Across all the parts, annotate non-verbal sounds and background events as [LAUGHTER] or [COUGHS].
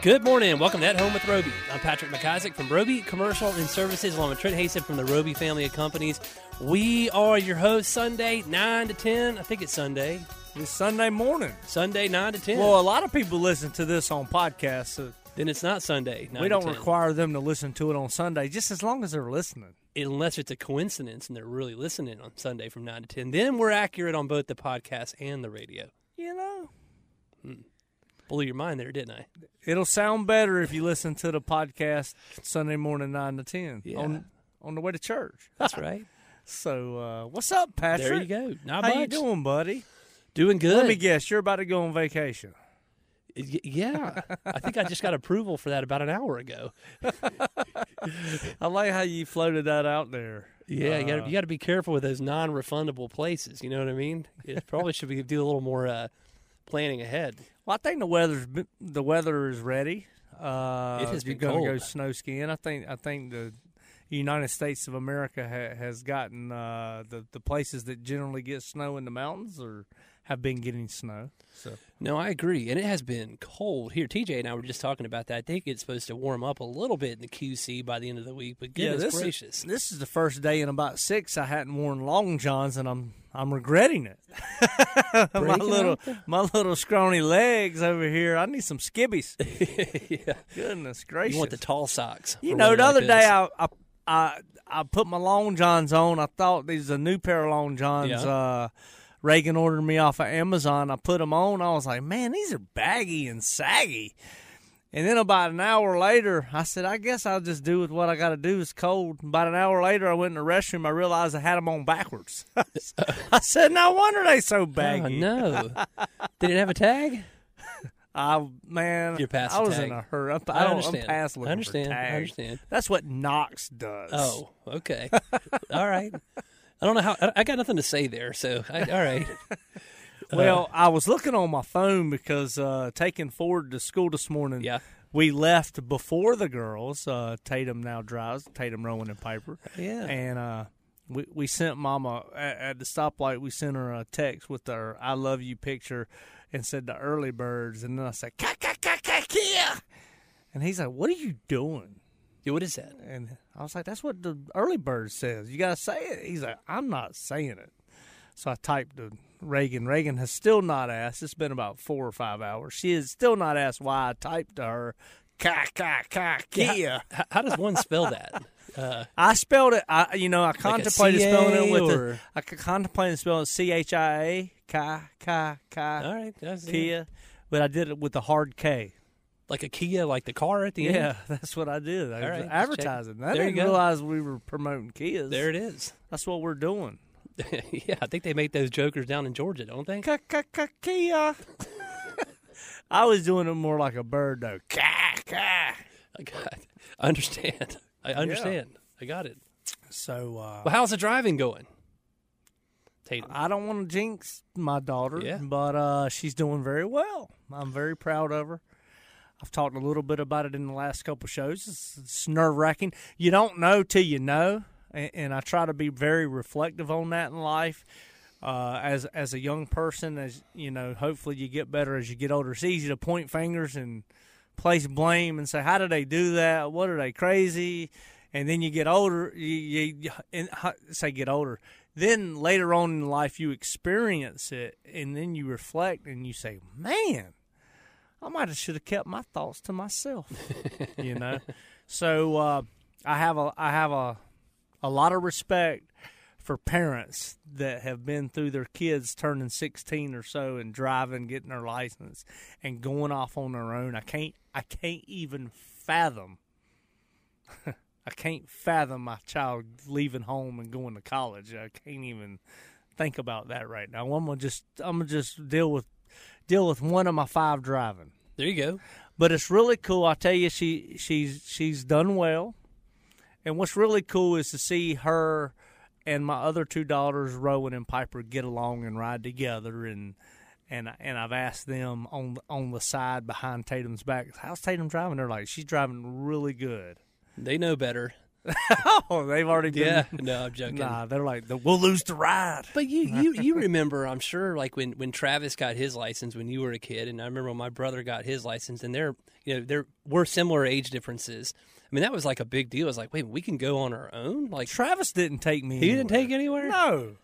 Good morning. Welcome to At Home with Roby. I'm Patrick McIsaac from Roby Commercial and Services, along with Trent Hasted from the Roby family of companies. We are your hosts Sunday, 9 to 10. I think it's Sunday. It's Sunday morning. Sunday, 9 to 10. Well, a lot of people listen to this on podcasts. So then it's not Sunday. 9 we to don't 10. require them to listen to it on Sunday, just as long as they're listening. Unless it's a coincidence and they're really listening on Sunday from 9 to 10. Then we're accurate on both the podcast and the radio. You know, hmm. Blew your mind there, didn't I? it'll sound better if you listen to the podcast Sunday morning nine to ten Yeah. on on the way to church. That's right. [LAUGHS] So, uh, what's up, Patrick? There you go. Not How much. you doing, buddy? Doing good. Let me guess, you're about to go on vacation. Yeah. I think I just got approval for that about an hour ago. [LAUGHS] I like how you floated that out there. Yeah, you got Uh, you to be careful with those non-refundable places. You know what I mean? It probably should be do a little more uh, planning ahead. Well, I think the weather's been- the weather is ready. Uh, It has been going to go snow skiing. I think I think the United States of America ha- has gotten uh, the the places that generally get snow in the mountains or have been getting snow. So No, I agree, and it has been cold here. TJ and I were just talking about that. I think it's supposed to warm up a little bit in the QC by the end of the week. But goodness this gracious, is this is the first day in about six I hadn't worn long johns, and I'm I'm regretting it. [LAUGHS] my little my little scrawny legs over here. I need some skibbies. [LAUGHS] yeah, Goodness gracious! you want the tall socks? You know, the like other this. day I, I I I put my long johns on. I thought these are a new pair of long johns. Yeah. Uh, Reagan ordered me off of Amazon. I put them on. I was like, man, these are baggy and saggy. And then about an hour later, I said, I guess I'll just do with what I got to do. It's cold. About an hour later, I went in the restroom. I realized I had them on backwards. [LAUGHS] I said, no wonder they so Oh, baggy. no, did it have a tag? [LAUGHS] I man, You're past I the was tag. in a hurry. I'm, I I don't, understand. I'm past looking I understand. for I understand. That's what Knox does. Oh, okay, all right. I don't know how. I, I got nothing to say there. So, I, all right. [LAUGHS] Well, I was looking on my phone because uh, taking Ford to school this morning. Yeah. We left before the girls. Uh, Tatum now drives. Tatum, Rowan, and Piper. Yeah. And uh, we we sent Mama at, at the stoplight. We sent her a text with our "I love you" picture, and said the early birds. And then I said, "Ka ka ka ka kia," and he's like, "What are you doing?" Yeah, what is that? And I was like, "That's what the early bird says. You gotta say it." He's like, "I'm not saying it." So I typed to Reagan. Reagan has still not asked. It's been about four or five hours. She has still not asked why I typed to her. Ka ka ka kia. How, how does one spell that? [LAUGHS] Uh, I spelled it. I you know I contemplated spelling it with or- the. I contemplated spelling C H I A ka ka ka all right, that's, kia, but I did it with the hard K. like a Kia, like the car at the end. Yeah, [LAUGHS] that's what I did. I All was right, advertising. I There didn't go. realize we were promoting Kias. There it is. That's what we're doing. [LAUGHS] yeah, I think they make those jokers down in Georgia, don't they? Ka ka ka kia. [LAUGHS] I was doing it more like a bird though. Ka ka. I got. It. I understand. I understand. I got it. So uh, Well, how's the driving going? Tatum. I don't want to jinx my daughter, Yeah. but uh, she's doing very well. I'm very proud of her. I've talked a little bit about it in the last couple shows. It's, it's nerve wracking. You don't know till you know, and, and I try to be very reflective on that in life. Uh, as as a young person, as you know, hopefully you get better as you get older. It's easy to point fingers and place blame and say, "How did they do that? What are they crazy?" And then you get older, you, you and say get older. Then later on in life, you experience it, and then you reflect and you say, "Man, I might have should have kept my thoughts to myself." [LAUGHS] you know. So uh, I have a I have a a lot of respect for parents that have been through their kids turning 16 or so and driving getting their license and going off on their own i can't i can't even fathom [LAUGHS] i can't fathom my child leaving home and going to college i can't even think about that right now i'm gonna just i'm gonna just deal with deal with one of my five driving There you go. but it's really cool. I tell you, she she's she's done well, and what's really cool is to see her and my other two daughters, Rowan and Piper, get along and ride together. And and and I've asked them on on the side behind Tatum's back, how's Tatum driving? They're like, she's driving really good. They know better. [LAUGHS] oh, they've already been. Yeah, no, I'm joking. Nah, they're like, we'll lose the ride. But you, you, you remember, I'm sure, like when, when Travis got his license when you were a kid, and I remember when my brother got his license, and there, you know, there were similar age differences. I mean, that was like a big deal. I was like, wait, we can go on our own. Like Travis didn't take me. he didn't take anywhere. No,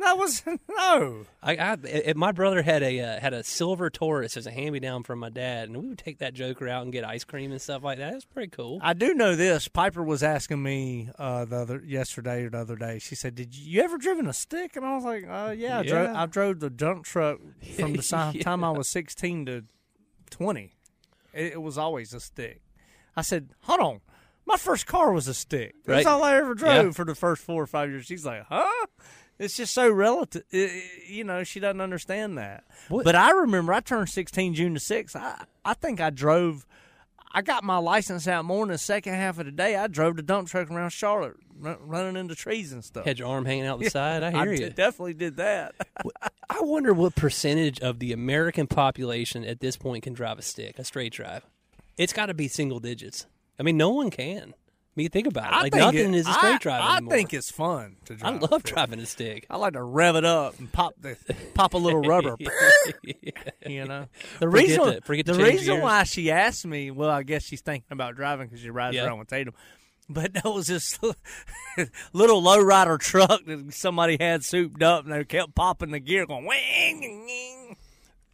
that was [LAUGHS] no. I, I, eh, my brother had a uh, had a silver Taurus as a hand me down from my dad, and we would take that Joker out and get ice cream and stuff like that. It's pretty cool. I do know this. Piper was asking me uh, the other yesterday or the other day. She said, "Did you ever driven a stick?" And I was like, uh, "Yeah, I, Drove, I drove the dump truck from the [LAUGHS] Yeah. time I was sixteen to twenty. It, it was always a stick." I said, "Hold on." My first car was a stick. That's Right. all I ever drove Yeah. for the first four or five years. She's like, "Huh?" It's just so relative. i- i- you know, she doesn't understand that. What- But I remember I turned 16 June the 6th. I, I think I drove, I got my license out more in the second half of the day. I drove the dump truck around Charlotte, run, running into trees and stuff. Had your arm hanging out the [LAUGHS] side. I hear d- you. definitely did that. [LAUGHS] I wonder what percentage of the American population at this point can drive a stick, a straight drive. It's got to be single digits. I mean, no one can. Mean, think about it. I Like nothing it- is a straight I, drive I anymore. think it's fun to drive. I love driving a stick. I like to rev it up and pop the pop a little rubber. [LAUGHS] [LAUGHS] you know the Forget reason to- forget the reason gears. why she asked me well i guess she's thinking about driving because she rides Yeah. around with tatum but that was this [LAUGHS] little lowrider truck that somebody had souped up and they kept popping the gear going wing, wing, wing.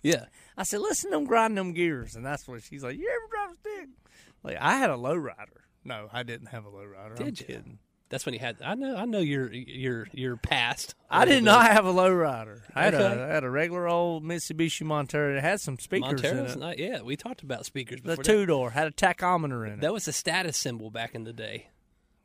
Yeah. i said listen to them grind them gears and that's what she's like you ever drive a stick like i had a lowrider no i didn't have a lowrider i'm Did you? kidding That's when you had. I know. I know your your your past. I did not have a lowrider. I had, Okay. a, I had a regular old Mitsubishi Montero. It had some speakers Montero's in it. not. Yeah, we talked about speakers The before. two door had a tachometer in it. That was a status symbol back in the day.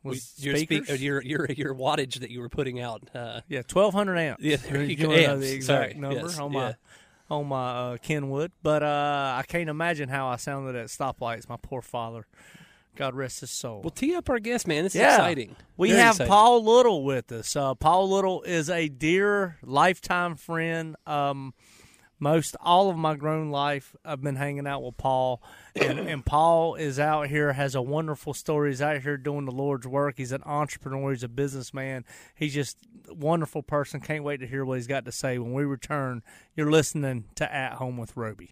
was your speakers. speak- your your your wattage that you were putting out. Uh, yeah, twelve hundred amps. Yeah, there [LAUGHS] you go. wanna know Amps, the exact sorry. number Yes, on yeah. my on my uh, Kenwood, but uh, I can't imagine how I sounded at stoplights. My poor father, God rest his soul. well, tee up our guest, man. This is yeah, exciting. We Very have exciting. Paul Little with us. Uh, Paul Little is a dear lifetime friend. Um, most all of my grown life, I've been hanging out with Paul, and, and [COUGHS] Paul is out here, has a wonderful story. He's out here doing the Lord's work. He's an entrepreneur. He's a businessman. He's just a wonderful person. Can't wait to hear what he's got to say when we return. You're listening to At Home with Roby.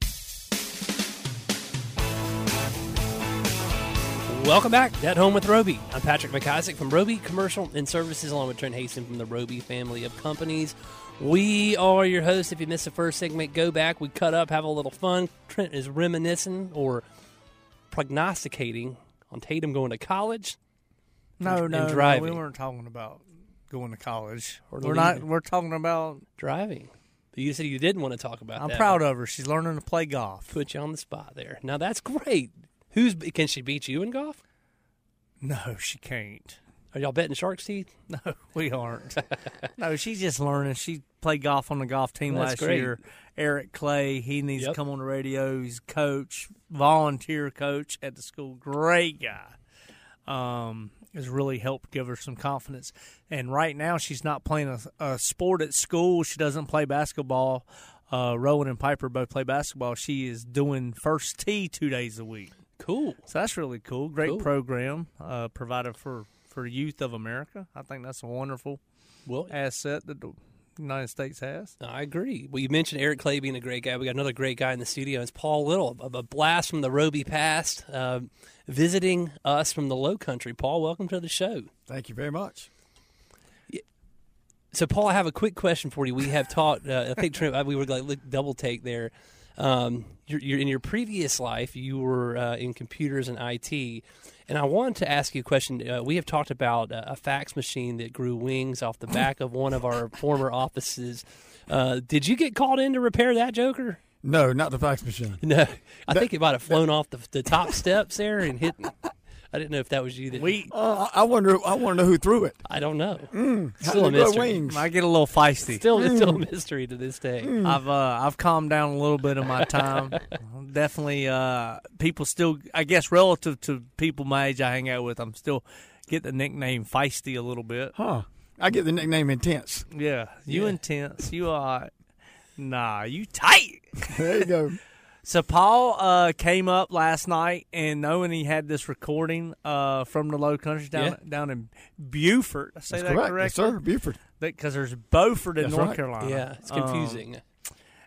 Welcome back at Home with Roby. I'm Patrick McIsaac from Roby Commercial and Services, along with Trent Haston from the Roby family of companies. We are your hosts. If you missed the first segment, go back. We cut up, have a little fun. Trent is reminiscing or prognosticating on Tatum going to college. No, And no, no, driving. we weren't talking about going to college. Or we're not. We're talking about. Driving. But you said you didn't want to talk about I'm that. proud of her. She's learning to play golf. Put you on the spot there. Now that's great. Who's can she beat you in golf? No, she can't. Are y'all betting shark's teeth? [LAUGHS] No, we aren't. [LAUGHS] no, she's just learning. She played golf on the golf team That's last great. year. Eric Clay, he needs Yep. to come on the radio. He's coach, volunteer coach at the school. Great guy. Um, has really helped give her some confidence. And right now, she's not playing a, a sport at school. She doesn't play basketball. Uh, Rowan and Piper both play basketball. She is doing first tee two days a week. Cool. So that's really cool. Great Cool. program uh, provided for for youth of America. I think that's a wonderful Well, asset that the United States has. I agree. Well, you mentioned Eric Clay being a great guy. We got another great guy in the studio. It's Paul Little, a, a blast from the Roby past, uh, visiting us from the Low Country. Paul, welcome to the show. Thank you very much. So, Paul, I have a quick question for you. We have [LAUGHS] talked. Uh, I think Trent, we were like double take there. Um, you're, you're in your previous life, you were uh, in computers and IT, and I wanted to ask you a question. Uh, we have talked about uh, a fax machine that grew wings off the back of one of our [LAUGHS] former offices. Uh, did you get called in to repair that Joker? No, not the fax machine. No, I think it might have flown off the, the top steps there and hit. [LAUGHS] I didn't know if that was you. That We Uh, I wonder. I want to know who threw it. I don't know. How Still a did it grow mystery. wings? might get a little feisty. Still, it's still a mystery to this day. I've uh, I've calmed down a little bit in my [LAUGHS] time. Definitely, uh, people still. I guess relative to people my age I hang out with, I'm still get the nickname feisty a little bit. Huh? I get the nickname intense. Yeah, you Yeah. intense. You are. Nah, you tight. There you go. [LAUGHS] So Paul uh, came up last night, and knowing he had this recording uh, from the Low Country down Yeah. down in Beaufort, I say That's that correct. correctly, Yes, sir. Buford. Because there's Beaufort in That's North right. Carolina. Yeah, it's Um, confusing.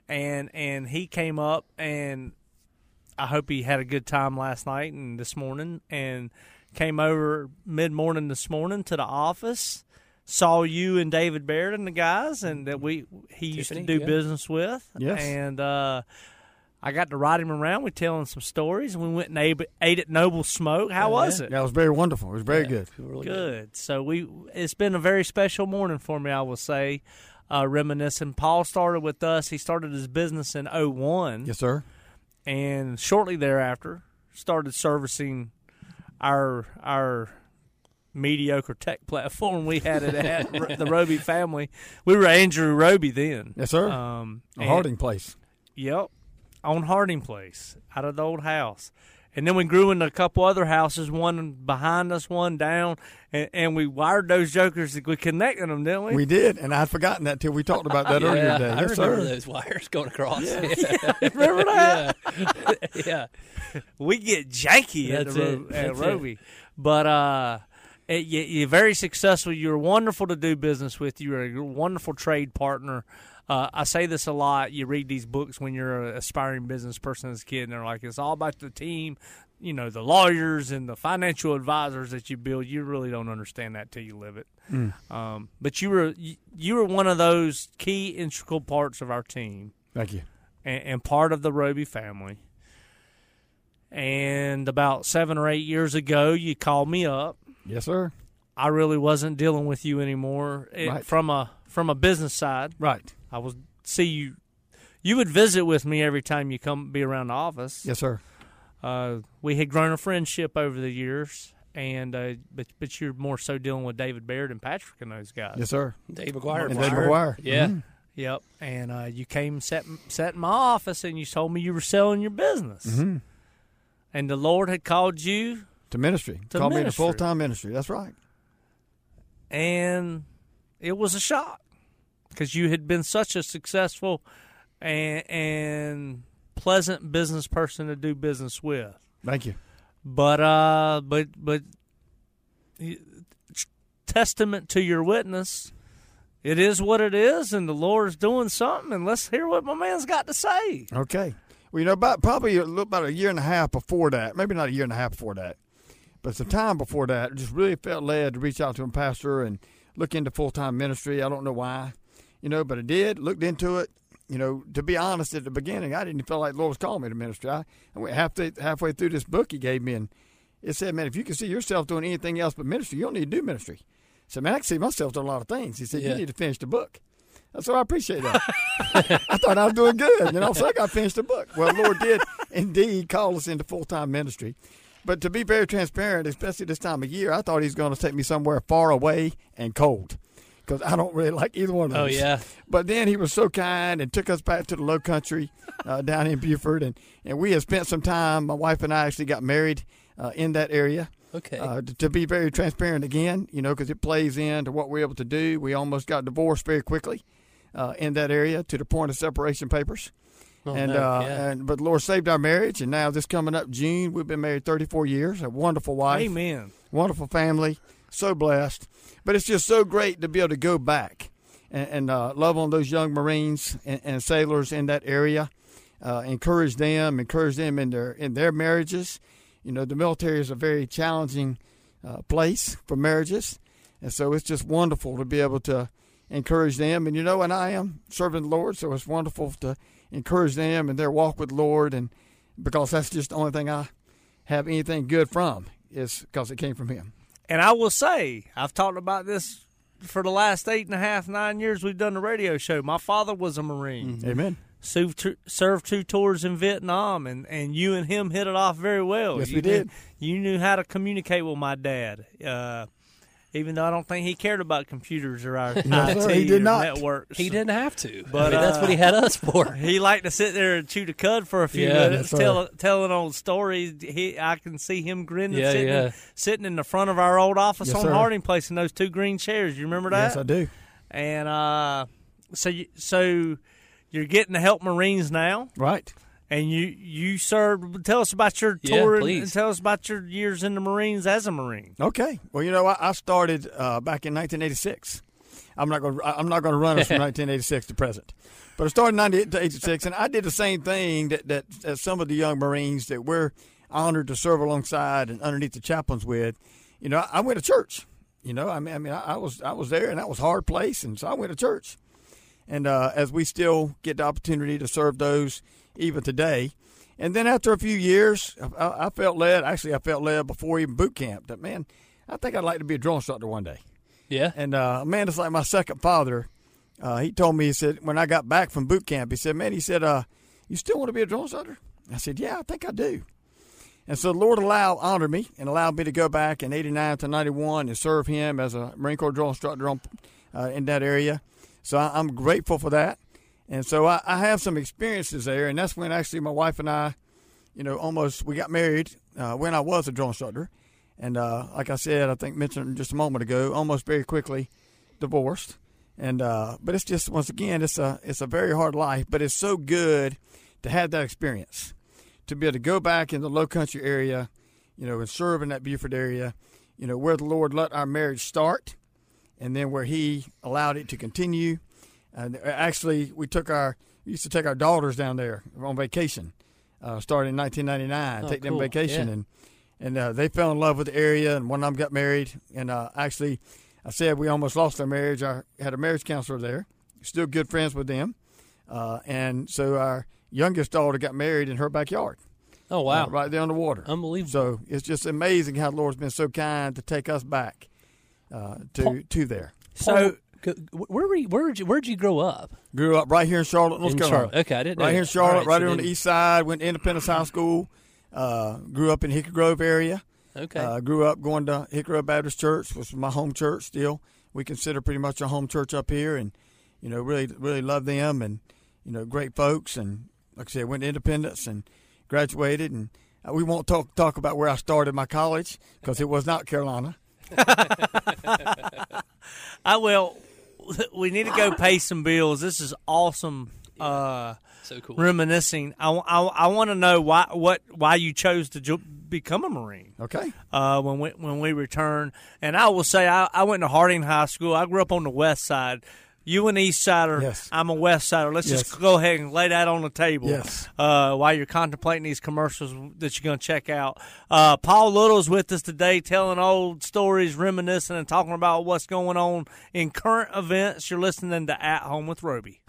and and he came up, and I hope he had a good time last night and this morning, and came over mid morning this morning to the office. Saw you and David Baird and the guys, and that we he used to do yeah. business with. Yes. and uh, I got to ride him around. We telling some stories, and we went and ate, ate at Noble Smoke. How Oh, was yeah. it? That was very wonderful. It was very Yeah, good. people really Good. So we it's been a very special morning for me, I will say. Uh, reminiscing. Paul started with us. He started his business in 01 Yes, sir. and shortly thereafter started servicing our our mediocre tech platform we had it at [LAUGHS] the Roby family. We were Andrew Roby then. Yes, sir. Um, A and- Harding place. Yep, on Harding Place, out of the old house. And then we grew into a couple other houses, one behind us, one down, and, and we wired those jokers. We connected them, didn't we? We did, and I'd forgotten that till we talked about that [LAUGHS] yeah, earlier today. I Yes, remember sir. those wires going across. Yeah, [LAUGHS] [LAUGHS] Remember that? yeah. we get janky at, That's the it. at That's it. Roby. But uh, it, you, you're very successful. You're wonderful to do business with. You're a wonderful trade partner. Uh, I say this a lot. You read these books when you're an aspiring business person as a kid, and they're like, it's all about the team, you know, the lawyers and the financial advisors that you build. You really don't understand that till you live it. Um, but you were you, you were one of those key integral parts of our team Thank you. and, and part of the Roby family. And about seven or eight years ago, you called me up. Yes, sir. I really wasn't dealing with you anymore It- Right. from a from a business side. Right. I was see you. You would visit with me every time you come be around the office. Yes, sir. Uh, we had grown a friendship over the years, and uh, but but you're more so dealing with David Baird and Patrick and those guys. Yes, sir. Dave McGuire. And for Dave. McGuire. Yeah. Mhm. Yep. And uh, you came sat sat in my office, and you told me you were selling your business, Mhm. and the Lord had called you To ministry. To Called me to full time ministry. That's right. and it was a shock because you had been such a successful and, and pleasant business person to do business with. Thank you. But uh, but but testament to your witness. It is what it is, and the Lord is doing something. And let's hear what my man's got to say. Okay. Well, you know, about probably a about a year and a half before that, maybe not a year and a half before that, but some time before that, just really felt led to reach out to a pastor and look into full time ministry. I don't know why, you know, but I did. Looked into it. You know, to be honest, at the beginning, I didn't feel like the Lord was calling me to ministry. I, I went halfway halfway through this book He gave me, and it said, "Man, if you can see yourself doing anything else but ministry, you don't need to do ministry." So, man, I can see myself doing a lot of things. He said, Yeah. "You need to finish the book." So I appreciate that. [LAUGHS] I thought I was doing good, you know. So I got finished the book. Well, the Lord did [LAUGHS] indeed call us into full time ministry. But to be very transparent, especially this time of year, I thought He was going to take me somewhere far away and cold, because I don't really like either one of those. Oh those. yeah. But then He was so kind and took us back to the Low Country uh, [LAUGHS] down in Beaufort, and and we had spent some time. My wife and I actually got married uh, in that area. Okay. Uh, to, to be very transparent again, you know, because it plays into what we're able to do. We almost got divorced very quickly uh, in that area to the point of separation papers. Oh, and no, uh, yeah. and but the Lord saved our marriage, and now this coming up June, we've been married 34 years. A wonderful wife, Amen. wonderful family, so blessed. But it's just so great to be able to go back and, and uh, love on those young Marines and, and sailors in that area, uh, encourage them, encourage them in their in their marriages. You know, the military is a very challenging uh, place for marriages, and so it's just wonderful to be able to encourage them. And you know, and I am serving the Lord, so it's wonderful to encourage them in their walk with Lord, and because that's just the only thing I have anything good from is because it came from Him. And I will say, I've talked about this for the last eight and a half, nine years we've done the radio show. My father was a Marine, Amen. served, two, served two tours in Vietnam, and, and you and him hit it off very well. Yes, you we knew- did. you knew how to communicate with my dad. Uh, even though I don't think he cared about computers or our [LAUGHS] No, IT sir, he did or not. networks. he didn't have to. But, I mean, that's uh, what he had us for. [LAUGHS] He liked to sit there and chew the cud for a few Yeah, minutes, yes, sir. tell, telling old stories. He, I can see him grinning, Yeah, sitting, yeah. sitting in the front of our old office Yes, on sir. Harding Place in those two green chairs. You remember that? Yes, I do. And uh, so, you, so you're getting to help Marines now, Right. And you you served. Tell us about your tour and- please. and tell us about your years in the Marines as a Marine. Okay. Well, you know, I, I started uh, back in 1986. I'm not going. to I'm not going to run us from [LAUGHS] 1986 to present, but I started in 1986, and I did the same thing that, that that some of the young Marines that we're honored to serve alongside and underneath the chaplains with. You know, I, I went to church. You know, I mean, I mean, I, I was I was there, and that was a hard place, and so I went to church. And uh, as we still get the opportunity to serve those even today, and then after a few years, I, I felt led. Actually, I felt led before even boot camp that man, I think I'd like to be a drill instructor one day. Yeah. And uh, a man that's like my second father, uh, he told me, he said, when I got back from boot camp, he said, man, he said, uh, you still want to be a drill instructor? I said, yeah, I think I do. And so the Lord allowed, honored me and allowed me to go back in 89 to 91 and serve him as a Marine Corps drill instructor on, uh, in that area. So I, I'm grateful for that. And so I, I have some experiences there. And that's when actually my wife and I, you know, almost, we got married uh, when I was a drill instructor. And uh, like I said, I think mentioned just a moment ago, almost very quickly divorced. And uh, but it's just once again, it's a it's a very hard life, but it's so good to have that experience, to be able to go back in the Low Country area, you know, and serve in that Beaufort area, you know, where the Lord let our marriage start, and then where He allowed it to continue. And actually, we took our we used to take our daughters down there on vacation, uh, started in 1999, Oh, take them vacation, Yeah. and and uh, they fell in love with the area. And one of them got married, and uh, actually, I said we almost lost our marriage. I had a marriage counselor there, still good friends with them, uh, and so our youngest daughter got married in her backyard. Oh wow. uh, right there on the water. Unbelievable. So it's just amazing how the Lord's been so kind to take us back uh, to Paul- to there. So Go- where were you, where did you, where'd you grow up? Grew up right here in Charlotte, North in Carolina. Charlotte. Okay, I didn't know Right here in that. Charlotte, right so here on the east side. Went to Independence High School. Uh, grew up in Hickory Grove area. Okay. Uh, grew up going to Hickory Grove Baptist Church, which was my home church. Still, we consider pretty much our home church up here, and you know, really, really love them, and you know, great folks. And like I said, went to Independence and graduated, and uh, we won't talk talk about where I started my college because it was not Carolina. [LAUGHS] I will. [LAUGHS] We need to go pay some bills. This is awesome. Uh, so cool. reminiscing. I, I, want to know why what why you chose to jo- become a Marine. Okay. uh, when we when we return. And I will say, I, I went to Harding High School. I grew up on the west side. You an east sider. Yes. I'm a west sider. Let's Yes. just go ahead and lay that on the table. Yes. Uh, while you're contemplating these commercials that you're going to check out, uh, Paul Little's with us today, telling old stories, reminiscing, and talking about what's going on in current events. You're listening to At Home with Roby.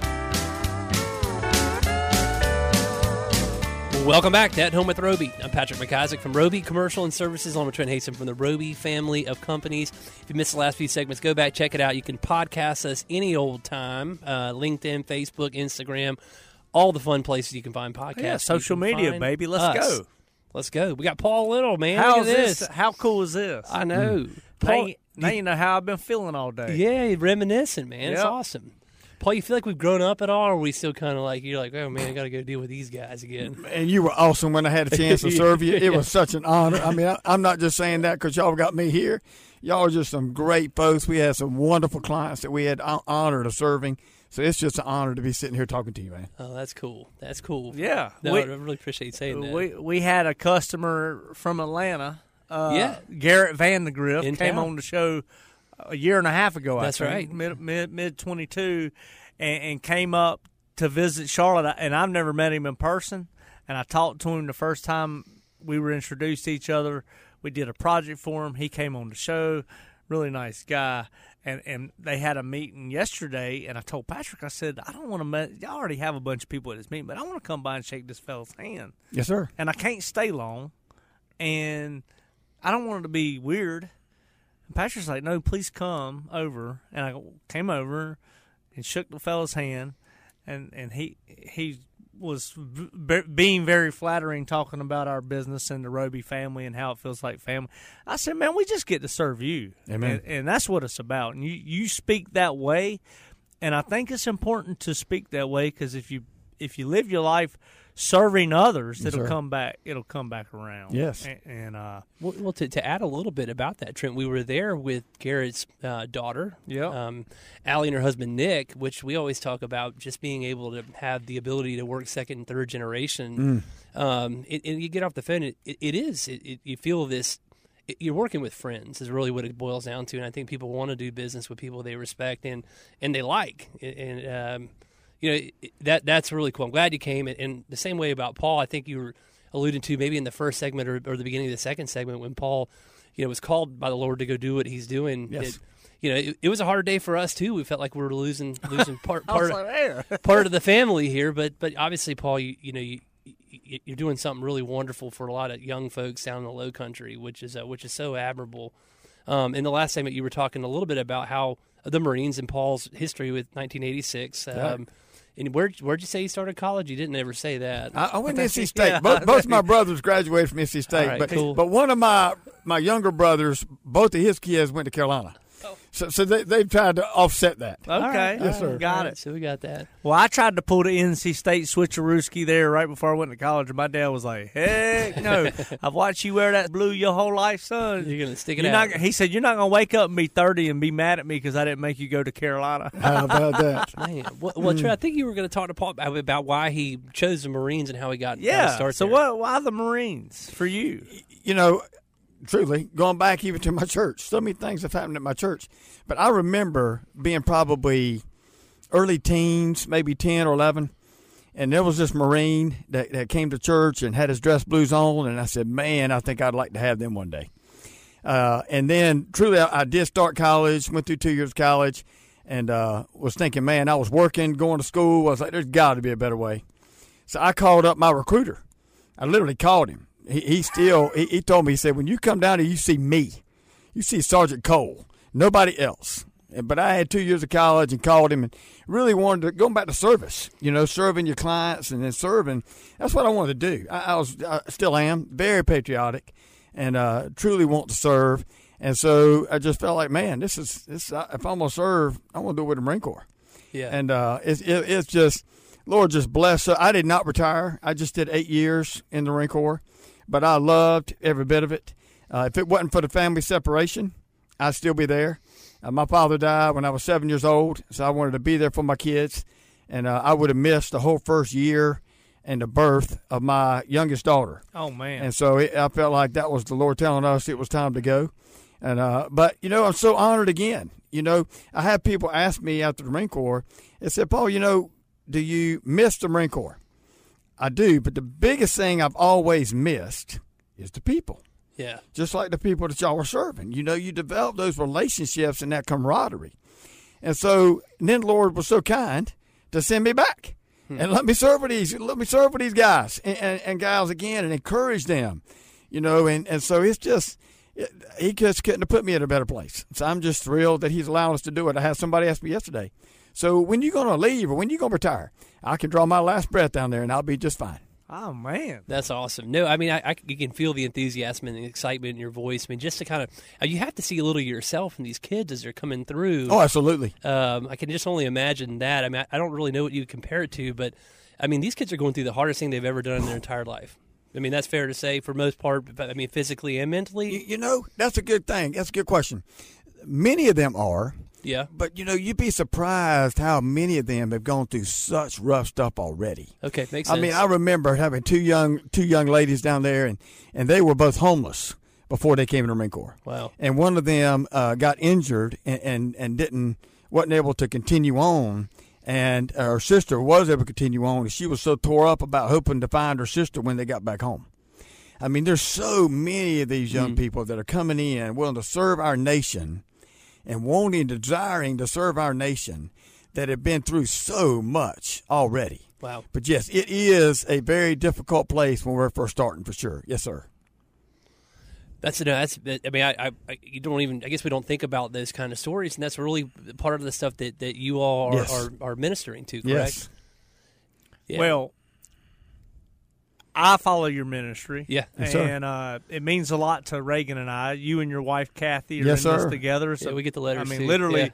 Welcome back to At Home with Roby. I'm Patrick McIsaac from Roby Commercial and Services. I'm Trent Hasem from the Roby family of companies. If you missed the last few segments, go back, check it out. You can podcast us any old time uh, LinkedIn, Facebook, Instagram, all the fun places you can find podcasts. Yeah, social media, baby. Let's us. go. Let's go. We got Paul Little, man. How is this? this. How cool is this? I know. now, Paul, you, now you know how I've been feeling all day. yeah, reminiscent, man. It's awesome. Paul, you feel like we've grown up at all, or are we still kind of like, you're like, oh, man, I got to go deal with these guys again? And you were awesome when I had a chance to serve you. [LAUGHS] It Yeah. was such an honor. I mean, I, I'm not just saying that because y'all got me here. Y'all are just some great folks. We had some wonderful clients that we had hon- honor of serving. So it's just an honor to be sitting here talking to you, man. Oh, that's cool. That's cool. Yeah. No, We- I really appreciate you saying that. We we had a customer from Atlanta. Uh, Yeah. Garrett Van de Griff In came town. on the show a year and a half ago. That's I think, right. mid mid mid twenty two, and, and came up to visit Charlotte. And I've never met him in person. And I talked to him the first time we were introduced to each other. We did a project for him. He came on the show. Really nice guy. And and they had a meeting yesterday. And I told Patrick, I said, I don't want to met. Y'all already have a bunch of people at this meeting, but I want to come by and shake this fellow's hand Yes, sir. and I can't stay long, and I don't want it to be weird. And Patrick's like, "No, please come over." And I came over and shook the fellow's hand, and and he he was v- being very flattering, talking about our business and the Roby family and how it feels like family. I said, "Man, we just get to serve you, Amen. And, and that's what it's about. And you you speak that way, and I think it's important to speak that way because if you if you live your life serving others, it'll sir. come back. It'll come back around. Yes. and, and uh, Well, well to, to add a little bit about that, Trent, we were there with Garrett's uh, daughter, yeah, um, Allie and her husband Nick, which we always talk about just being able to have the ability to work second and third generation. Um, it, and you get off the phone, it, it, it is, it, it, you feel this. You're working with friends is really what it boils down to, and I think people want to do business with people they respect and and they like, and um, you know that that's really cool. I'm glad you came, and, and the same way about Paul. I think you were alluding to maybe in the first segment or, or the beginning of the second segment when Paul, you know, was called by the Lord to go do what he's doing. Yes. It, you know, it, it was a hard day for us too. We felt like we were losing losing part [LAUGHS] part like, there. [LAUGHS] part of the family here, but but obviously, Paul, you you know you. you- You're doing something really wonderful for a lot of young folks down in the Low Country, which is uh, which is so admirable. Um, in the last segment, you were talking a little bit about how the Marines and Paul's history with 1986. Um, and where where'd you say you started college? You didn't ever say that. I, I went to [LAUGHS] NC State. Yeah. Both, both my brothers graduated from NC State, right, but cool. but one of my my younger brothers, both of his kids went to Carolina. Oh. So so they they've tried to offset that. Okay, All right, Yes, all sir. Got All right, it. So we got that. Well, I tried to pull the NC State switcherooski there right before I went to college, and my dad was like, "Heck no! [LAUGHS] I've watched you wear that blue your whole life, son. You're gonna stick it You're out. not." He said, "You're not gonna wake up and be 30 and be mad at me because I didn't make you go to Carolina." How about that? [LAUGHS] Man, well, well Trey, I think you were going to talk to Paul about, about why he chose the Marines and how he got got his yeah. start So there. what? Why the Marines for you? you know, truly, going back even to my church, so many things have happened at my church. But I remember being probably early teens, maybe 10 or 11, and there was this Marine that, that came to church and had his dress blues on, and I said, man, I think I'd like to have them one day. Uh, and then, truly, I, I did start college, went through two years of college, and uh, was thinking, man, I was working, going to school. I was like, there's got to be a better way. So I called up my recruiter. I literally called him. He, he still he, he told me he said when you come down here you see me, you see Sergeant Cole, nobody else. But I had two years of college and called him and really wanted to go back to service. You know, serving your clients and then serving. That's what I wanted to do. I, I was I still am very patriotic and uh, truly want to serve. And so I just felt like, man, this is this. If I'm gonna serve, I want to do it with the Marine Corps yeah, and uh, it's it, it's just Lord just bless. So I did not retire. I just did eight years in the Marine Corps, but I loved every bit of it. Uh, if it wasn't for the family separation, I'd still be there. Uh, my father died when I was seven years old, so I wanted to be there for my kids, and uh, I would have missed the whole first year and the birth of my youngest daughter. Oh man. And so it, I felt like that was the Lord telling us it was time to go. And uh, but you know, I'm so honored again. You know, I had people ask me after the Marine Corps. They said, "Paul, you know, do you miss the Marine Corps?" I do, but the biggest thing I've always missed is the people. yeah. Just like the people that y'all are serving. You know, you develop those relationships and that camaraderie. And so and then the Lord was so kind to send me back hmm. and let me serve with these let me serve with these guys and, and, and gals again and encourage them. You know, and, and so it's just it, he just couldn't have put me in a better place. So I'm just thrilled that he's allowed us to do it. I had somebody ask me yesterday, so when you going to leave or when you going to retire? I can draw my last breath down there and I'll be just fine. oh man. That's awesome. No, I mean, I, I you can feel the enthusiasm and the excitement in your voice. I mean, just to kind of, you have to see a little of yourself in these kids as they're coming through. Oh, absolutely. Um, I can just only imagine that. I mean, I, I don't really know what you compare it to, but I mean, these kids are going through the hardest thing they've ever done in their entire life. I mean, that's fair to say for most part. But I mean, physically and You, mentally, you know, that's a good thing. That's a good question. Many of them are, yeah. but you know, you'd be surprised how many of them have gone through such rough stuff already. Okay, makes sense. I mean, I remember having two young two young ladies down there, and and they were both homeless before they came in the Marine Corps. wow. And one of them uh, got injured and, and and didn't wasn't able to continue on. And her sister was able to continue on. And she was so tore up about hoping to find her sister when they got back home. I mean, there's so many of these young people that are coming in willing to serve our nation and wanting, desiring to serve our nation that have been through so much already. Wow. But yes, it is a very difficult place when we're first starting, for sure. Yes, sir. That's no, that's. I mean, I, I, I, you don't even. I guess we don't think about those kind of stories, and that's really part of the stuff that, that you all are, Yes. are, are ministering to. Correct. Yeah. Well, I follow your ministry. Yeah. Yes, and uh, it means a lot to Reagan and I. You and your wife Kathy are Yes, in this together. So Yeah, we get the letters, I mean, too. literally, Yeah.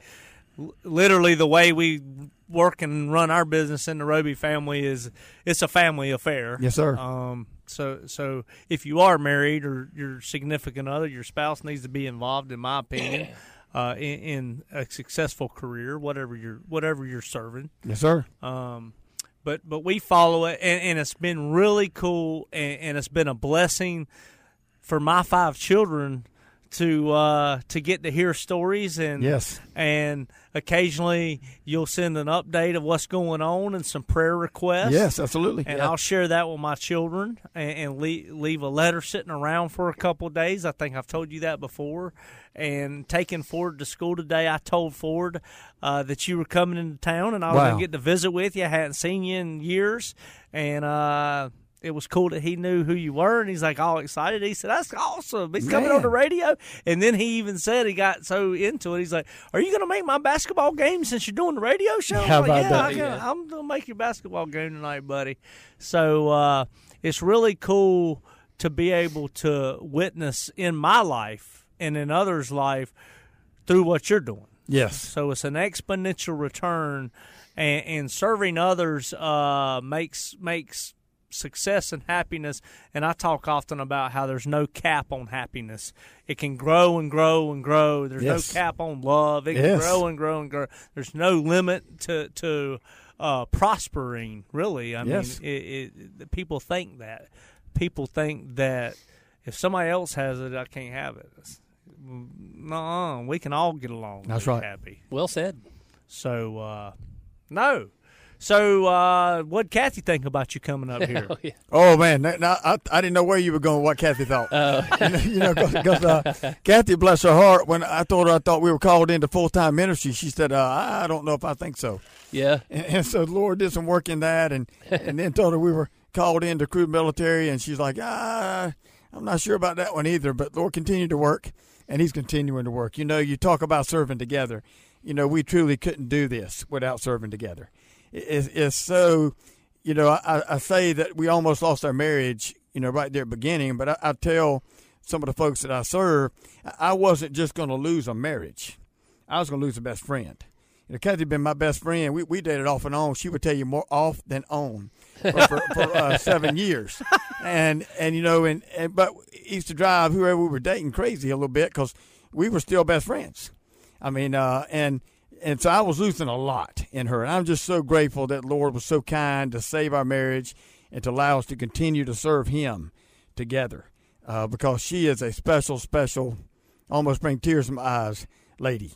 l- literally the way we work and run our business in the Roby family is it's a family affair. Yes, sir. Um, so so if you are married or your significant other, your spouse needs to be involved, in my opinion, [COUGHS] uh, in, in a successful career, whatever you're whatever you're serving. yes, sir. Um, but but we follow it, and, and it's been really cool, and, and it's been a blessing for my five children to uh, to get to hear stories and Yes. and occasionally you'll send an update of what's going on and some prayer requests. Yes, absolutely. And I'll share that with my children and, and leave, leave a letter sitting around for a couple of days. I think I've told you that before. And taking Ford to school today, I told Ford uh, that you were coming into town and I was Wow. going to get to visit with you. I hadn't seen you in years. And uh, it was cool that he knew who you were. And he's like all excited. He said, That's awesome. He's coming on the radio. And then he even said, he got so into it. He's like, Are you going to make my basketball game since you're doing the radio show? I'm How like, about yeah, that? I can, Yeah. I'm gonna make your basketball game tonight, buddy. So uh, it's really cool to be able to witness in my life and in others' life through what you're doing. yes. So it's an exponential return, and, and serving others uh, makes makes success and happiness. And I talk often about how there's no cap on happiness. It can grow and grow and grow. There's Yes. no cap on love. It can grow and grow and grow. There's no limit to to uh, prospering. Really, I Yes. mean, it, it, the people think that. People think that if somebody else has it, I can't have it. No, we can all get along. That's right. Happy. Well said. So uh, no. So uh, what Kathy think about you coming up [LAUGHS] here? Oh, yeah. Oh man, that- now, I, I didn't know where you were going. What Kathy thought. Oh, [LAUGHS] you know, because uh, Kathy, bless her heart, when I told her I thought we were called into full time ministry, she said, uh, "I don't know if I think so." yeah. [LAUGHS] And, and so the Lord did some work in that, and and then told her we were called into Cru Military, and she's like, "Ah, I'm not sure about that one either." But Lord continued to work, and He's continuing to work. You know, you talk about serving together. You know, we truly couldn't do this without serving together. It's, it's so, you know, I, I say that we almost lost our marriage, you know, right there at the beginning. But I, I tell some of the folks that I serve, I wasn't just going to lose a marriage. I was going to lose a best friend. You know, Kathy been my best friend. We we dated off and on. She would tell you more off than on for, for, for uh, [LAUGHS] seven years, and and you know, and, and but used to drive whoever we were dating crazy a little bit because we were still best friends. I mean, uh, and and so I was losing a lot in her, and I'm just so grateful that Lord was so kind to save our marriage and to allow us to continue to serve Him together, uh, because she is a special, special, almost bring tears to my eyes, lady,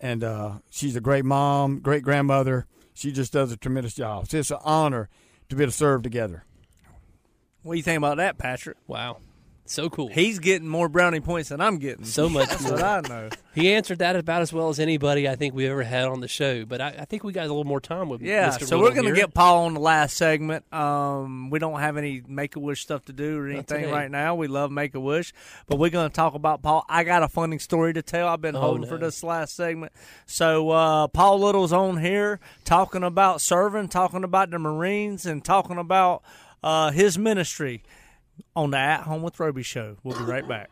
and uh, she's a great mom, great grandmother. She just does a tremendous job. So it's an honor to be able to serve together. what do you think about that, Patrick? Wow. So cool. He's getting more brownie points than I'm getting. so much That's more. what I know. He answered that about as well as anybody I think we ever had on the show. But I, I think we got a little more time with Yeah, Mr. so we're going to get Paul on the last segment. Um, we don't have any Make a Wish stuff to do or anything right now. We love Make a Wish, but we're going to talk about Paul. I got a funny story to tell. I've been Oh, holding no. for this last segment. So uh, Paul Little's on here talking about serving, talking about the Marines, and talking about uh, his ministry on the At Home with Roby show. We'll be right back.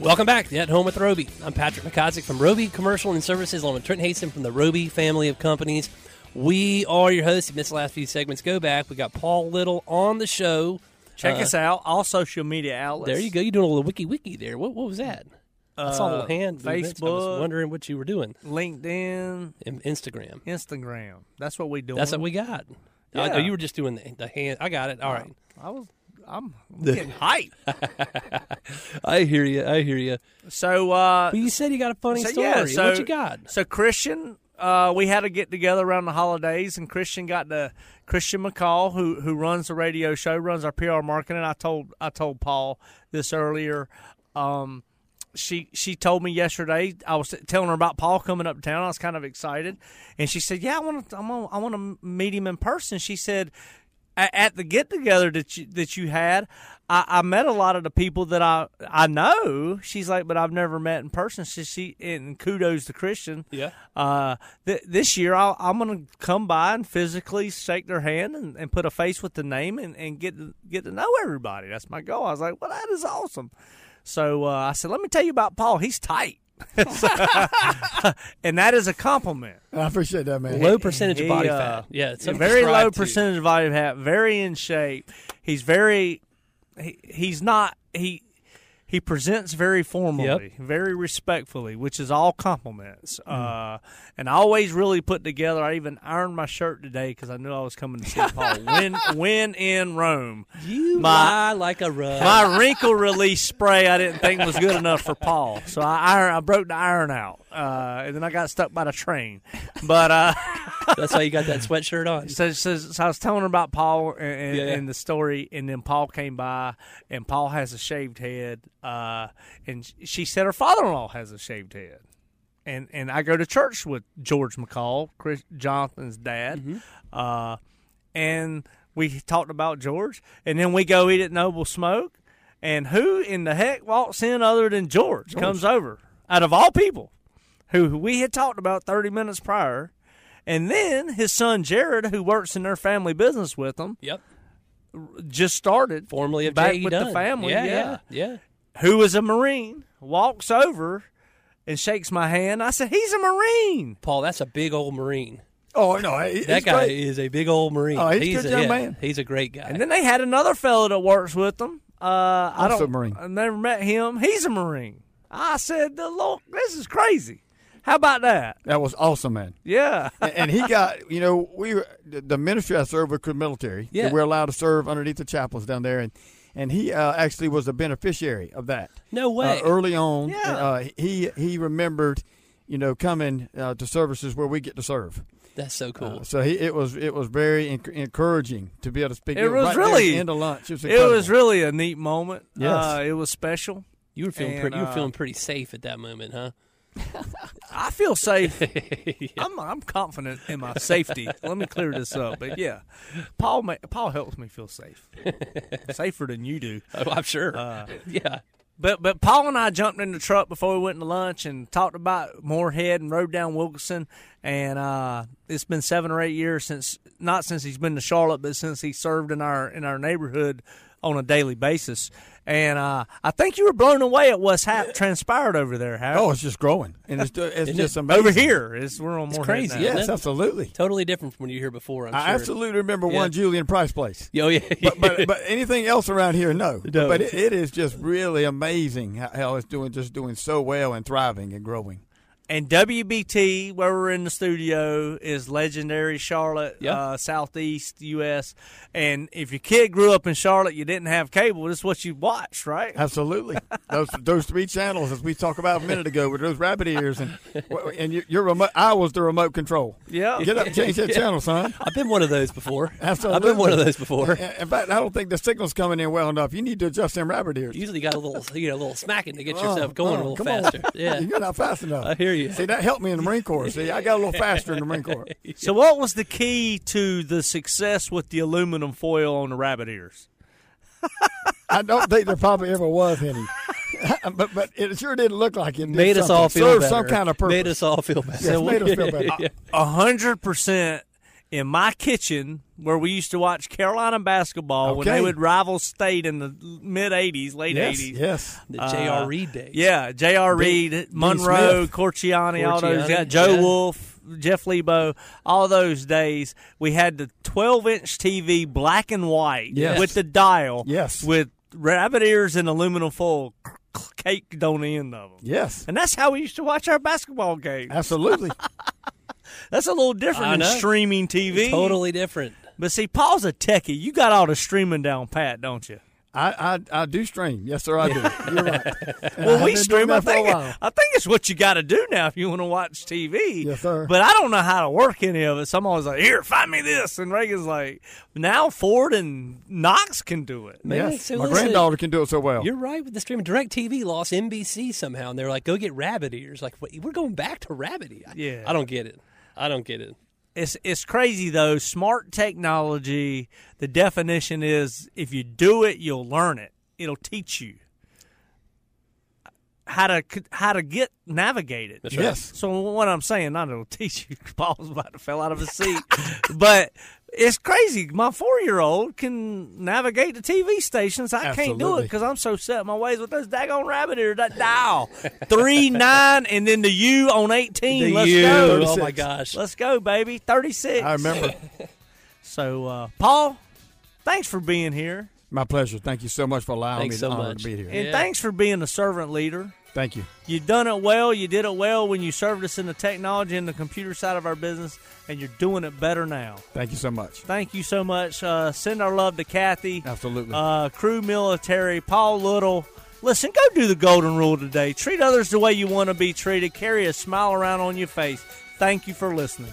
Welcome back to At Home with Roby. I'm Patrick McIsaac from Roby Commercial and Services, along with Trent Haston from the Roby family of companies. We are your hosts. If you missed the last few segments, go back. We got Paul Little on the show. Check Uh, us out, all social media outlets. There you go. You're doing a little wiki wiki there. What, what was that? I saw a little Uh, hand. movements. I was Facebook. wondering what you were doing. LinkedIn, And Instagram. Instagram. That's what we doing. That's what we got. Yeah. Oh, you were just doing the, the hand. I got it. All right. I was. I'm [LAUGHS] getting hyped. [LAUGHS] I hear you. I hear you. So, uh, But you said you got a funny so story. yeah, so what you got? So Christian, uh, we had to get together around the holidays, and Christian got the Christian McCall, who who runs the radio show, runs our PR marketing. I told I told Paul this earlier. Um, she she told me yesterday. I was telling her about Paul coming up town. I was kind of excited, and she said, "Yeah, I want to. I want to meet him in person." She said, "At the get together that you that you had, I, I met a lot of the people that I I know." She's like, "But I've never met in person." She, she and kudos to Christian. Yeah. Uh, th- this year I'll, I'm going to come by and physically shake their hand and, and put a face with the name and, and get to, get to know everybody. That's my goal. I was like, well, that is awesome. So uh, I said, let me tell you about Paul. He's tight. [LAUGHS] and that is a compliment. I appreciate that, man. Low percentage of body uh, fat. Yeah, it's a very low to. percentage of body fat, very in shape. He's very he, he's not he he presents very formally, very respectfully, which is all compliments. Mm. Uh, and I always really put together. I even ironed my shirt today because I knew I was coming to see [LAUGHS] Paul. When when in Rome, You My- lie like a rug. my wrinkle release spray I didn't think was good enough for Paul, so I iron, I broke the iron out, uh, and then I got stuck by the train. But uh, [LAUGHS] That's why you got that sweatshirt on. so, so, so I was telling her about Paul and, and, Yeah, yeah. and the story, and then Paul came by, and Paul has a shaved head, uh, and she said her father-in-law has a shaved head, and and I go to church with George McCall, Chris Jonathan's dad, Mm-hmm. uh, and we talked about George, and then we go eat at Noble Smoke, and who in the heck walks in other than George, comes over out of all people, who we had talked about thirty minutes prior. And then his son Jared, who works in their family business with them, Yep. just started, Formerly of Back with the family, yeah. yeah, yeah. Who is a Marine, walks over and shakes my hand. I said, He's a Marine. Paul, that's a big old Marine. Oh no, he- That guy great. is a big old Marine. Oh, he's a good a, young yeah, man. He's a great guy. And then they had another fellow that works with them. Uh, I don't, Marine. I never met him. He's a Marine. I said, the Lord, this is crazy. How about that? That was awesome, man. Yeah. and, and he got, you know, we were, the the ministry I serve with the military. Yeah. we're allowed to serve underneath the chapels down there, and and he uh, actually was a beneficiary of that. no way. Uh, early on, Yeah. uh, he he remembered, you know, coming uh, to services where we get to serve. that's so cool. Uh, so he, it was it was very enc- encouraging to be able to speak. It was right really- the end of lunch. It was, it was really a neat moment. Yes. Uh, it was special. you were feeling and, pretty. You were feeling pretty safe at that moment, huh? [LAUGHS] I feel safe. [LAUGHS] I'm I'm confident in my safety. Let me clear this up. But yeah, Paul ma- Paul helps me feel safe, [LAUGHS] safer than you do. Oh, I'm sure. Uh, yeah. But but Paul and I jumped in the truck before we went to lunch and talked about Morehead and rode down Wilkinson. And uh, it's been seven or eight years since not since he's been to Charlotte, but since he served in our in our neighborhood on a daily basis. And uh, I think you were blown away at what's hap- transpired over there, Howard. Oh, it's just growing, and it's it's just it? amazing over here, it's, we're on Morehead crazy, now. Yes, it? absolutely. Totally different from when you were here before. I'm I sure. absolutely remember Yeah. one Julian Price place. [LAUGHS] Oh yeah. but, but but anything else around here, no. No. But it, it is just really amazing how, how it's doing, just doing so well and thriving and growing. And WBT, where we're in the studio, is legendary Charlotte, Yeah. uh, Southeast U.S. And if your kid grew up in Charlotte, you didn't have cable. This is what you watched, right? Absolutely, [LAUGHS] those those three channels, as we talked about a minute ago, with those rabbit ears and and your, your remote. I was the remote control. Yeah. Get up, change that [LAUGHS] channel, son. I've been one of those before. Absolutely. I've been one of those before. In in fact, I don't think the signal's coming in well enough. You need to adjust them rabbit ears. Usually got a little, you know, a little smacking to get Oh, yourself going oh, a little come faster. On. [LAUGHS] Yeah. You're not fast enough. I hear you. See, that helped me in the Marine Corps. See, I got a little faster in the Marine Corps. [LAUGHS] So, what was the key to the success with the aluminum foil on the rabbit ears? [LAUGHS] I don't think there probably ever was any. [LAUGHS] but but it sure didn't look like it. did Made us something. all feel Served better. some kind of purpose. Made us all feel better. Yes, made us feel better. A hundred percent in my kitchen where we used to watch Carolina basketball when they would rival state in the mid '80s, late yes, '80s. yes. The Uh, J.R. Reid days. Yeah, J.R. Reid, Monroe, Smith. Corchiani, all those Corchiani, guys, Joe yeah. Wolf, Jeff Lebo, all those days. We had the 12 inch TV, black and white, Yes. with the dial, Yes. with rabbit ears and aluminum foil caked on the end of them. Yes. And that's how we used to watch our basketball games. Absolutely. [LAUGHS] That's a little different I than know. streaming TV. Totally different. But see, Paul's a techie. You got all the streaming down pat, don't you? I, I I do stream. Yes, sir, I do. You're right. [LAUGHS] Well, we stream. I for a think, while. I think it's what you got to do now if you want to watch TV. Yes, sir. But I don't know how to work any of it. So I'm always like, here, find me this. And Reagan's like, now Ford and Knox can do it. Man, yes, so my listen, granddaughter can do it so well. You're right with the streaming. Direct TV lost NBC somehow, and they're like, "Go get rabbit ears." Like, wait, we're going back to rabbit ears. Yeah. I don't get it. I don't get it. It's it's crazy though. Smart technology. The definition is if you do it, you'll learn it. It'll teach you how to how to get navigate it. Right. Yes. So what I'm saying, not it'll [LAUGHS] teach you. Paul's about to fell out of his seat, but It's crazy. My four year old can navigate the TV stations. I can't do it because I'm so set in my ways with those daggone rabbit ears. That dial [LAUGHS] three nine and then the U on eighteen. The Let's U. go. Oh my gosh. Let's go, baby. Thirty six. I remember. [LAUGHS] So, uh, Paul, thanks for being here, My pleasure. Thank you so much for allowing Thanks me so the honor much. to be here. and Yeah. thanks for being a servant leader. Thank you. You've done it well. You did it well when you served us in the technology and the computer side of our business, and you're doing it better now. Thank you so much. Thank you so much. Uh, send our love to Kathy, Absolutely. uh, Cru Military, Paul Little. Listen, go do the golden rule today. Treat others the way you want to be treated. Carry a smile around on your face. Thank you for listening.